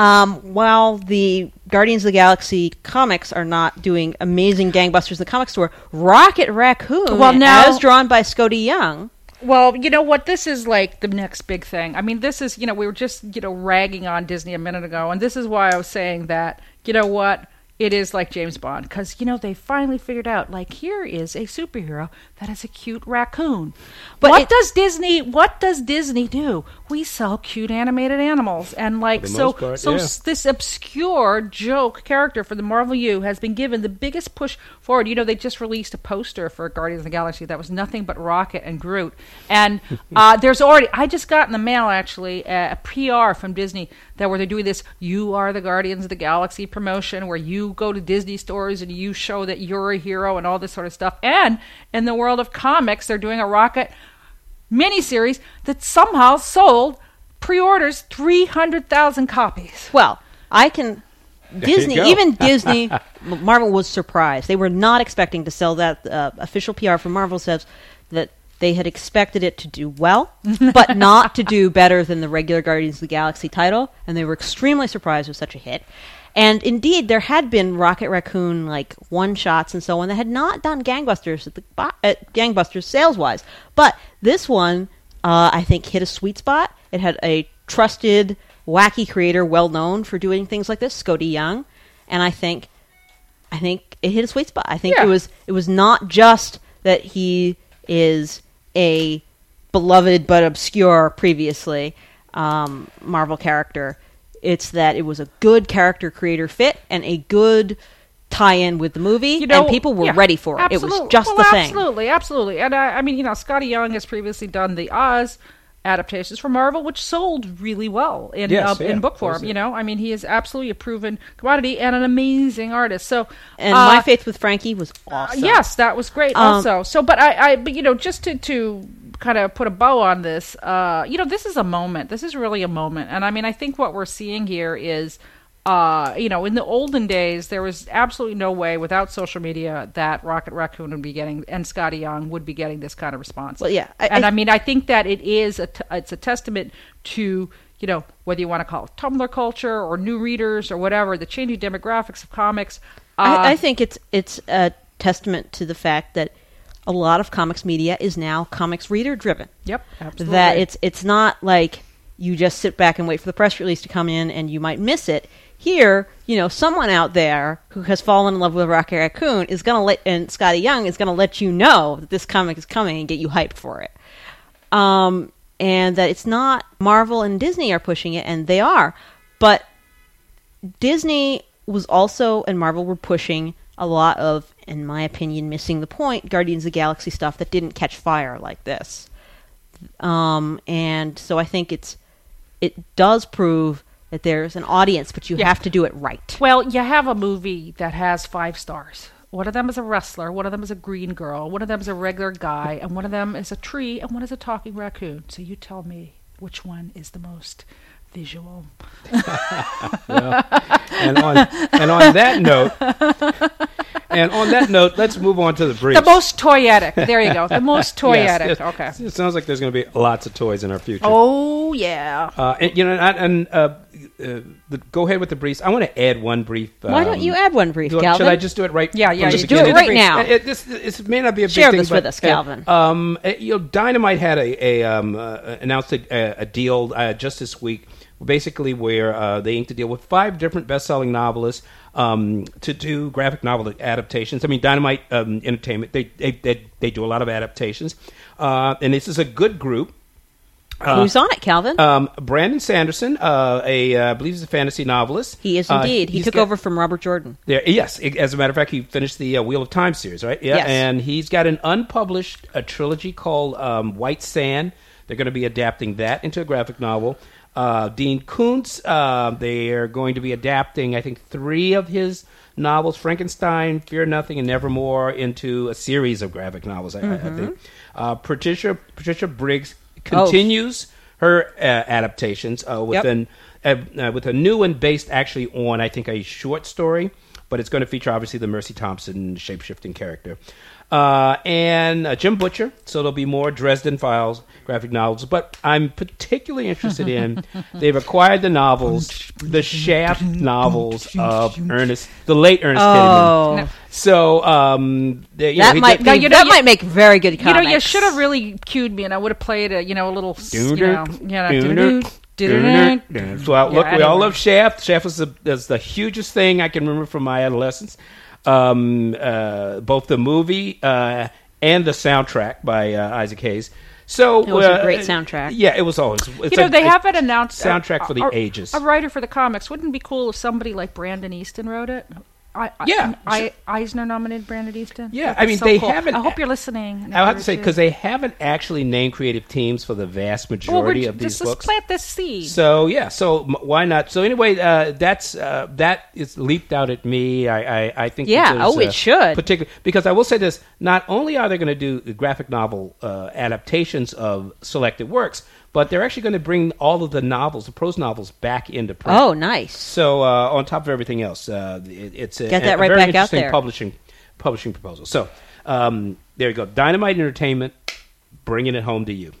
um, while the Guardians of the Galaxy comics are not doing amazing gangbusters in the comic store, Rocket Raccoon, Well, now- as drawn by Skottie Young, Well, you know what? This is like the next big thing. I mean, this is, you know, we were just, you know, ragging on Disney a minute ago, and this is why I was saying that, you know what? It is like James Bond because you know they finally figured out like here is a superhero that is a cute raccoon. But what it- does Disney? What does Disney do? We sell cute animated animals, and like so, part, so yeah. this obscure joke character for the Marvel U has been given the biggest push forward. You know, they just released a poster for Guardians of the Galaxy that was nothing but Rocket and Groot, and uh, there's already I just got in the mail actually a, a PR from Disney that where they're doing this "You Are the Guardians of the Galaxy" promotion, where you go to Disney stores and you show that you're a hero and all this sort of stuff. And in the world of comics, they're doing a Rocket miniseries that somehow sold pre-orders 300,000 copies. Well, I can. you Disney, even Disney, Marvel was surprised. They were not expecting to sell that. Uh, official PR from Marvel says that they had expected it to do well, but not to do better than the regular Guardians of the Galaxy title, and they were extremely surprised with such a hit. And indeed, there had been Rocket Raccoon like one shots and so on that had not done gangbusters at the at gangbusters sales wise, but this one uh, I think hit a sweet spot. It had a trusted, wacky creator, well known for doing things like this, Skottie Young, and I think, I think it hit a sweet spot. I think Yeah. it was it was not just that he is a beloved but obscure previously um, Marvel character. It's that it was a good character creator fit and a good tie-in with the movie, You know, and people were yeah, ready for it. It was just well, the thing. Absolutely, absolutely. And I, I mean, you know, Skottie Young has previously done the Oz adaptations for Marvel, which sold really well in Yes, uh, yeah, in book form. You know, I mean, he is absolutely a proven commodity and an amazing artist. So, And uh, My Faith with Frankie was Uh, awesome. yes, that was great. Um, also, so but I, I, but you know, just to to kind of put a bow on this, uh, you know, this is a moment. This is really a moment, and I mean, I think what we're seeing here is. Uh, you know, in the olden days, there was absolutely no way without social media that Rocket Raccoon would be getting and Skottie Young would be getting this kind of response. Well, yeah, I- and I- I, mean, I think that it is a t- it's a testament to you know whether you want to call it Tumblr culture or new readers or whatever, the changing demographics of comics. Uh, I, I think it's it's a testament to the fact that a lot of comics media is now comics reader driven. yep, absolutely. That it's it's not like you just sit back and wait for the press release to come in and you might miss it. Here, you know, someone out there who has fallen in love with Rocket Raccoon is gonna let and Skottie Young is gonna let you know that this comic is coming and get you hyped for it. Um, and that it's not Marvel and Disney are pushing it, and they are, but Disney was also and Marvel were pushing a lot of, in my opinion, missing the point Guardians of the Galaxy stuff that didn't catch fire like this. Um, and so I think it's it does prove that there's an audience, but you Yeah. have to do it right. Well, you have a movie that has five stars. One of them is a wrestler, one of them is a green girl, one of them is a regular guy, and one of them is a tree, and one is a talking raccoon. So you tell me which one is the most visual. And on and on that note, and on that note, let's move on to the brief. The most toyetic. There you go. The most toyetic. Yes, yes. Okay. It sounds like there's going to be lots of toys in our future. Oh yeah. Uh, and, you know, and, and uh, uh, the, go ahead with the briefs. I want to add one brief. Why don't um, you add one brief, do- Calvin? Should I just do it right? Yeah, yeah, just do it right now. It, it, this, this may not be a big Share thing, this but, with us, uh, Calvin. um, uh, you know, Dynamite had a, a um, uh, announced a, a deal uh, just this week, basically where uh, they inked a deal with five different best-selling novelists um, to do graphic novel adaptations. I mean, Dynamite um, Entertainment they, they they they do a lot of adaptations, uh, and this is a good group. Uh, Who's on it, Calvin? um, Brandon Sanderson, uh, a uh, I believe he's a fantasy novelist. he is Uh, indeed. he took got- over from Robert Jordan. There, yes, as a matter of fact, he finished the uh, Wheel of Time series, right? Yeah, Yes. and he's got an unpublished a trilogy called um, White Sand. They're going to be adapting that into a graphic novel. Uh, Dean Koontz, uh, they are going to be adapting, I think, three of his novels: Frankenstein, Fear Nothing, and Nevermore, into a series of graphic novels. I, I- I think. Uh, Patricia Patricia Briggs continues her uh, adaptations uh, with Yep. an uh, uh, with a new one based actually on I think a short story, but it's going to feature obviously the Mercy Thompson shape shifting character. Uh, and uh, Jim Butcher, so there'll be more Dresden Files graphic novels. But I'm particularly interested in they've acquired the novels, the Shaft novels of Ernest, the late Ernest Oh, Tidyman. So um, they, you know, that he might did- Now, be, you know, that you- might make very good Comics. You know, you should have really cued me, and I would have played a you know a little s- you know, Doo-doo, you know, doo-doo, doo-doo, So I, look, Yeah, we all anyway. love Shaft. Shaft was the, was the hugest thing I can remember from my adolescence. Um, uh, both the movie uh, and the soundtrack by uh, Isaac Hayes. So It was a uh, great soundtrack. Yeah, it was always. It's You know, a- they haven't announced soundtrack for the a, ages. A writer for the comics. Wouldn't it be cool if somebody like Brandon Easton wrote it? I, I, Yeah, I, Eisner nominated Brandon Easton. Yeah, I mean, so they cool. haven't- I hope you're listening. I'll have to say because they haven't actually named creative teams for the vast majority we're, of these just, let's plant this seed. So yeah, so m- why not? So anyway, uh, that's uh, that is leaped out at me. I I, I think Yeah, oh, it uh, should. particular because I will say this: not only are they going to do graphic novel uh, adaptations of selected works, but they're actually going to bring all of the novels, the prose novels, back into print. Oh, nice. So uh, on top of everything else, uh, it, it's a, Get that a right very back out interesting there. publishing publishing proposal. So um, there you go, Dynamite Entertainment, bringing it home to you.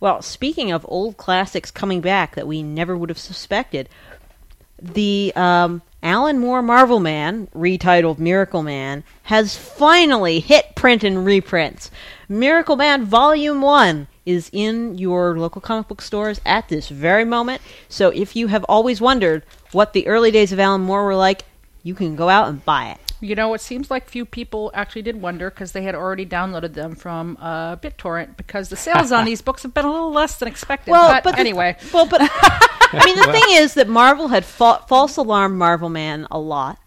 Well, speaking of old classics coming back that we never would have suspected, the um, Alan Moore Marvel Man, retitled Miracle Man, has finally hit print and reprints. Miracle Man Volume 1 is in your local comic book stores at this very moment. So if you have always wondered what the early days of Alan Moore were like, you can go out and buy it. You know, it seems like few people actually did wonder because they had already downloaded them from uh, BitTorrent because the sales on these books have been a little less than expected. Well, but, the- anyway, well, but I mean, the thing is that Marvel had fa- false alarm Marvel Man a lot,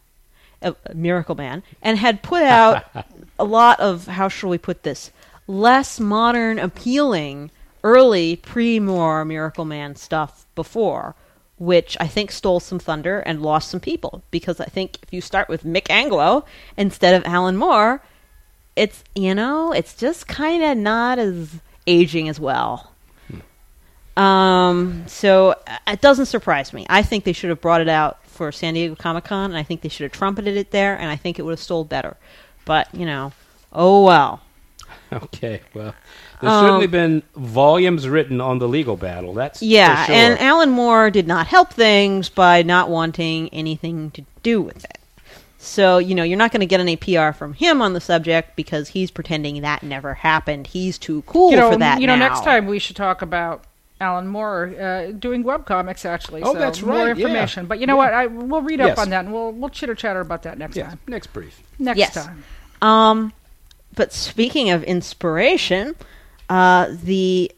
uh, Miracle Man, and had put out a lot of how shall we put this less modern, appealing, early pre-Moore Miracle Man stuff before. Which I think stole some thunder and lost some people because I think if you start with Mick Anglo instead of Alan Moore, it's you know it's just kind of not as aging as well. Um, so uh, it doesn't surprise me. I think they should have brought it out for San Diego Comic Con, and I think they should have trumpeted it there, and I think it would have sold better. But you know, oh well. Okay, well, there's Um, certainly been volumes written on the legal battle. That's Yeah, for sure. and Alan Moore did not help things by not wanting anything to do with it. So, you know, you're not going to get any PR from him on the subject because he's pretending that never happened. He's too cool you know, for that you know, now. next time we should talk about Alan Moore uh, doing webcomics. Actually, Oh, so that's More right, yeah. information, but you know what? I we'll read up Yes. on that and we'll we'll chitter chatter about that next yeah, time. next brief. Next Yes. time. Um, but speaking of inspiration, uh, the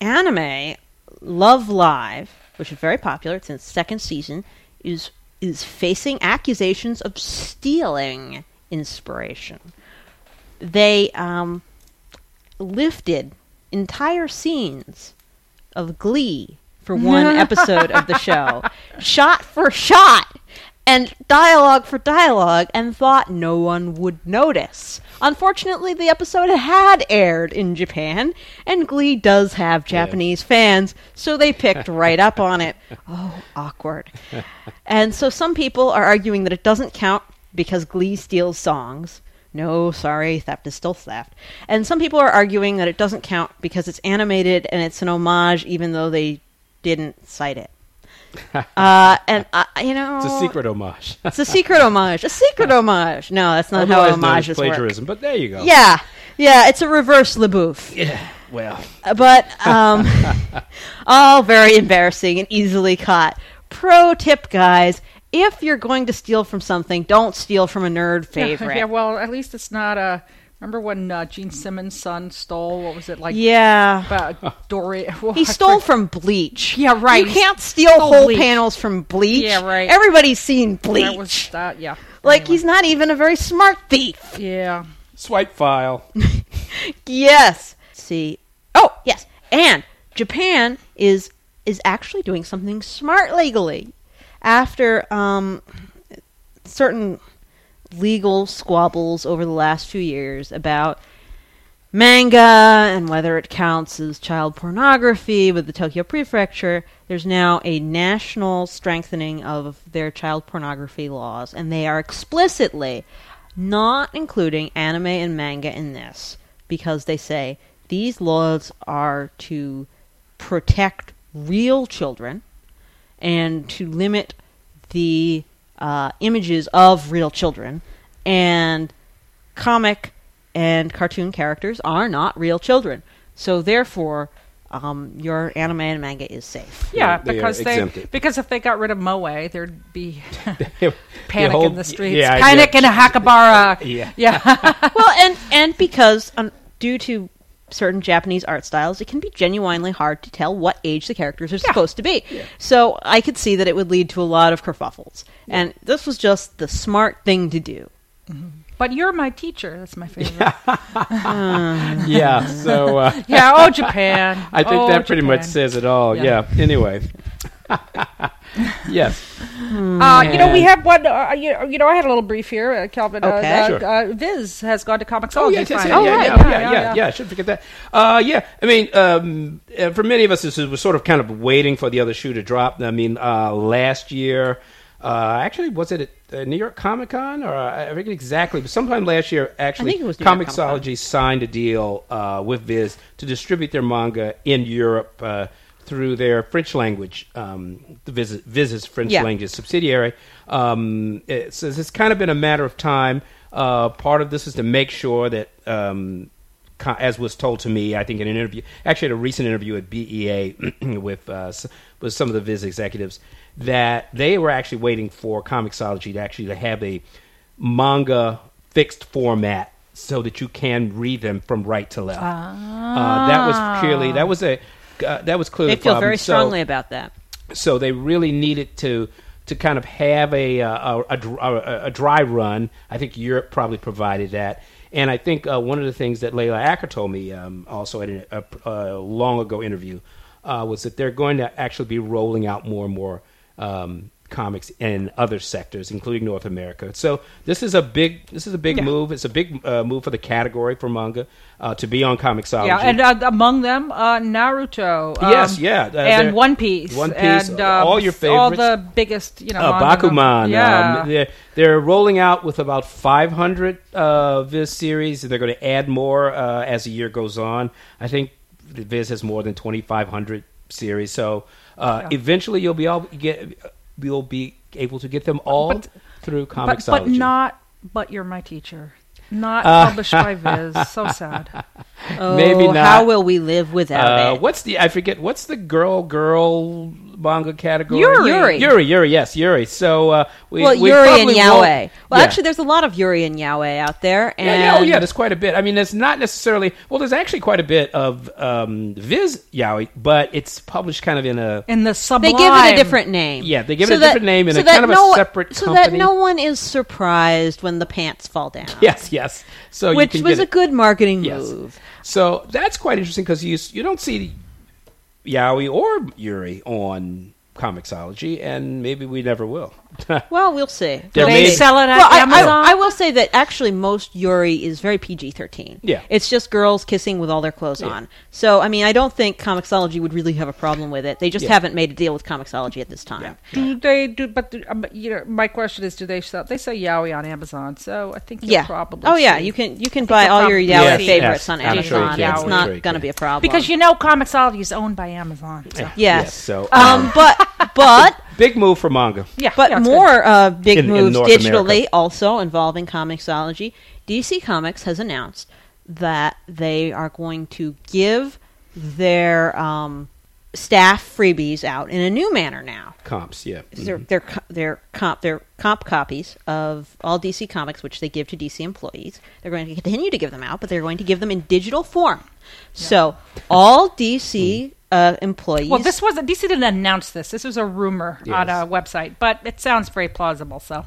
anime Love Live, which is very popular, it's in its second season, is is facing accusations of stealing inspiration. They um, lifted entire scenes of Glee for one episode of the show, shot for shot, and dialogue for dialogue, and thought no one would notice. Unfortunately, the episode had aired in Japan, and Glee does have Japanese fans, so they picked right up on it. Oh, awkward. And so some people are arguing that it doesn't count because Glee steals songs. No, sorry, theft is still theft. And some people are arguing that it doesn't count because it's animated and it's an homage, even though they didn't cite it. uh, and uh, you know, It's a secret homage. It's a secret homage. A secret homage. No, that's not how Otherwise known as homages work. plagiarism, but there you go. Yeah, yeah, it's a reverse LaBeouf. Yeah. Well, Uh, But um, all very embarrassing and easily caught. Pro tip, guys: if you're going to steal from something, don't steal from a nerd favorite. Yeah, well, at least it's not a. Remember when uh, Gene Simmons' son stole? What was it like? Yeah. About Dory. well, He I stole forget- from Bleach. Yeah, right. You can't steal Stole whole Bleach. panels from Bleach. Yeah, right. Everybody's seen Bleach. That was that. Yeah. like Anyway. he's not even a very smart thief. Yeah. swipe file. Yes. See. Oh, yes. And Japan is is actually doing something smart legally. After um certain legal squabbles over the last few years about manga and whether it counts as child pornography with the Tokyo Prefecture, there's now a national strengthening of their child pornography laws, and they are explicitly not including anime and manga in this because they say these laws are to protect real children and to limit the uh, images of real children and comic and cartoon characters are not real children. So therefore, um, your anime and manga is safe. Yeah, They- they because they exempted. because if they got rid of Moe, there'd be The panic whole- in the streets. yeah, panic yeah. in Akihabara. Yeah. yeah. well, and and because um, due to certain Japanese art styles, it can be genuinely hard to tell what age the characters are supposed to be. So I could see that it would lead to a lot of kerfuffles, and this was just the smart thing to do. Mm-hmm. But you're my teacher. That's my favorite. yeah. So uh, yeah. Oh, Japan. I think Oh, that pretty much says it all. Yeah. Yeah. Anyway. yes. Uh, you know, we have one. Uh, you, you know, I had a little brief here, uh, Calvin. Uh, Okay. uh, Sure. uh, Viz has gone to Comixology. Oh yes, yes, finally. yeah, yeah, right. yeah, Yeah, yeah, yeah, yeah, yeah, I should forget that. Uh, yeah, I mean, um, uh, for many of us, this was sort of kind of waiting for the other shoe to drop. I mean, uh, last year, uh, actually, was it at uh, New York Comic Con or uh, I forget exactly, but sometime last year, actually, think it was New York Comic-Con. Comixology signed a deal uh, with Viz to distribute their manga in Europe. Uh, through their French language, um, Viz, Viz's French Yeah. language subsidiary. Um, it says it's kind of been a matter of time. Uh, part of this is to make sure that, um, co- as was told to me, I think in an interview, actually at a recent interview at BEA with uh, with some of the Viz executives, that they were actually waiting for Comixology to actually to have a manga fixed format so that you can read them from right to left. Uh, that was clearly that was a uh, that was clearly They feel very So- strongly about that. so they really needed to to kind of have a uh, a, a, a, a dry run. I think Europe probably provided that, and I think uh, one of the things that Leyla Aker told me um, also at a, a, a long ago interview uh, was that they're going to actually be rolling out more and more um, comics in other sectors, including North America. So this is a big this is a big Yeah. move. It's a big uh, move for the category for manga uh, to be on Comixology. Yeah, and uh, among them, uh, Naruto. um, Yes, yeah, uh, and One Piece. One Piece, and, um, all your All the biggest, you know, uh, Bakuman. Yeah. Um, they're, they're rolling out with about 500 uh, Viz series. They're going to add more uh, as the year goes on. I think Viz has more than 2,500 series. So uh, Yeah. eventually you'll be able to get you'll be able to get them all But- through but, but not, but you're my teacher. Not Uh, published by Viz. So sad. Oh, Maybe How will we live without Uh, it? what's the I forget what's the girl girl manga category? Yuri. Yuri. Yuri, Yuri, yes, Yuri. So uh, we, well, we Yuri and probably Yaoi. Well, Yeah. actually, there's a lot of Yuri and Yaoi out there. And Yeah, yeah, oh yeah, there's quite a bit. I mean, there's not necessarily. Well, there's actually quite a bit of um, Viz Yaoi, but it's published kind of in a. In the sub. they give it a different name. Yeah, they give it a different name and so a kind of a no one- separate So that no one is surprised when the pants fall down. Yes, yes. So which you can was get a it. good marketing Yes. move. So that's quite interesting because you you don't see Yaoi or Yuri on Comixology, and maybe we never will. Well, we'll see. There They We'll may- sell it at Well, I, Amazon. I, I will say that actually most Yuri is very PG thirteen. Yeah. it's just girls kissing with all their clothes Yeah. on. So I mean, I don't think Comixology would really have a problem with it. They just Yeah. haven't made a deal with Comixology at this time. Yeah. Do they do? But do- um, you know, my question is, do they sell? They sell Yaoi on Amazon, so I think you'll Yeah. probably. oh yeah, see- you can you can buy all your probably Yaoi see- favorites Yes, on I'm sure Amazon. can. It's I'm not sure going to be a problem because you know Comixology is owned by Amazon. So. Yes. Yes, so Um, but but big move for manga. Yeah, But yeah, more uh, big In- in moves North digitally, America. also involving Comixology. DC Comics has announced that they are going to give their um, staff freebies out in a new manner now. Comps, yeah. They're, they're, they're, comp, they're comp copies of all DC Comics, which they give to DC employees. They're going to continue to give them out, but they're going to give them in digital form. So all DC uh, employees. Well, this wasn't DC didn't announce this. This was a rumor on a website, but it sounds very plausible. So,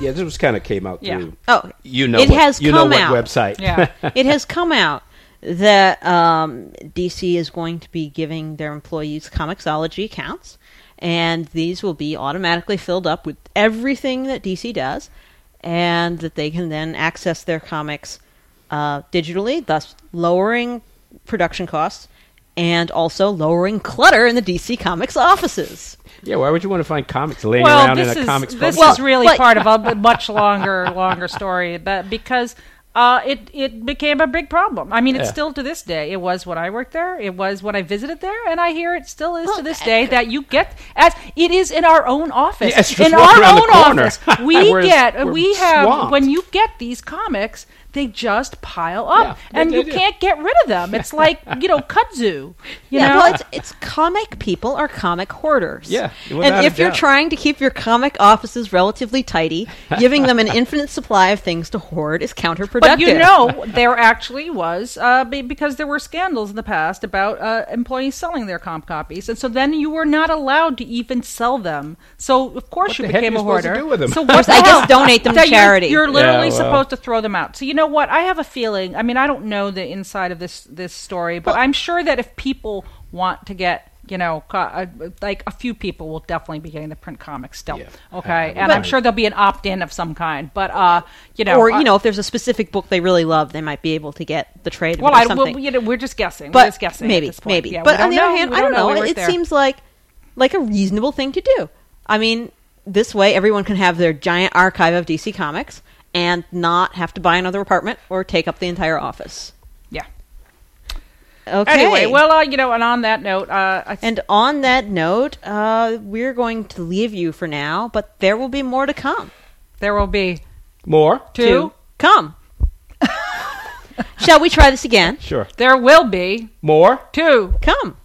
Yeah, this was kind of came out Yeah. through. oh, You know, it what, has you come know what out. website? yeah, it has come out that um, DC is going to be giving their employees Comixology accounts, and these will be automatically filled up with everything that DC does, and that they can then access their comics uh, digitally, thus lowering production costs and also lowering clutter in the DC Comics offices. Yeah, why would you want to find comics laying well, around in a is comics this book? is really but- part of a much longer, longer story. But because uh, it it became a big problem. I mean, it's Yeah. still to this day. It was when I worked there. It was when I visited there, and I hear it still is Well, to this day that you get as it is in our own office. Yeah, in our own office, we get we're we have swamped. when you get these comics. They just pile up, Yeah, and you do. can't get rid of them. It's like you know kudzu. You yeah, know, well, it's, it's comic people are comic hoarders. Yeah, and if you're doubt. trying to keep your comic offices relatively tidy, giving them an infinite supply of things to hoard is counterproductive. But you know, there actually was uh, because there were scandals in the past about uh, employees selling their comp copies, and so then you were not allowed to even sell them. So of course What you became a supposed to hoarder. do with them? So I what guess- the I guess hell? donate them to That you're- charity. You're, literally Yeah, well. supposed to throw them out. So you know what? I have a feeling. I mean, I don't know the inside of this this story, but I'm sure that if people want to get you know, uh, like a few people will definitely be getting the print comics still. Yeah. Okay, Uh, and I'm sure there'll be an opt-in of some kind. But uh, you know, or uh, you know, if there's a specific book they really love, they might be able to get the trade. Well, it or I, something. well, you know, we're just guessing. we're but just guessing. maybe, at this point. maybe. Yeah, but on don't the other know. hand, We I don't know. We weren't it there. seems like like a reasonable thing to do. I mean, this way everyone can have their giant archive of DC comics and not have to buy another apartment or take up the entire office. yeah. Okay. Anyway, well, uh, you know, and on that note, uh, I, And on that note, uh, we're going to leave you for now, but there will be more to come. there will be More? two. To come. Shall we try this again? Sure. There will be More? to Come.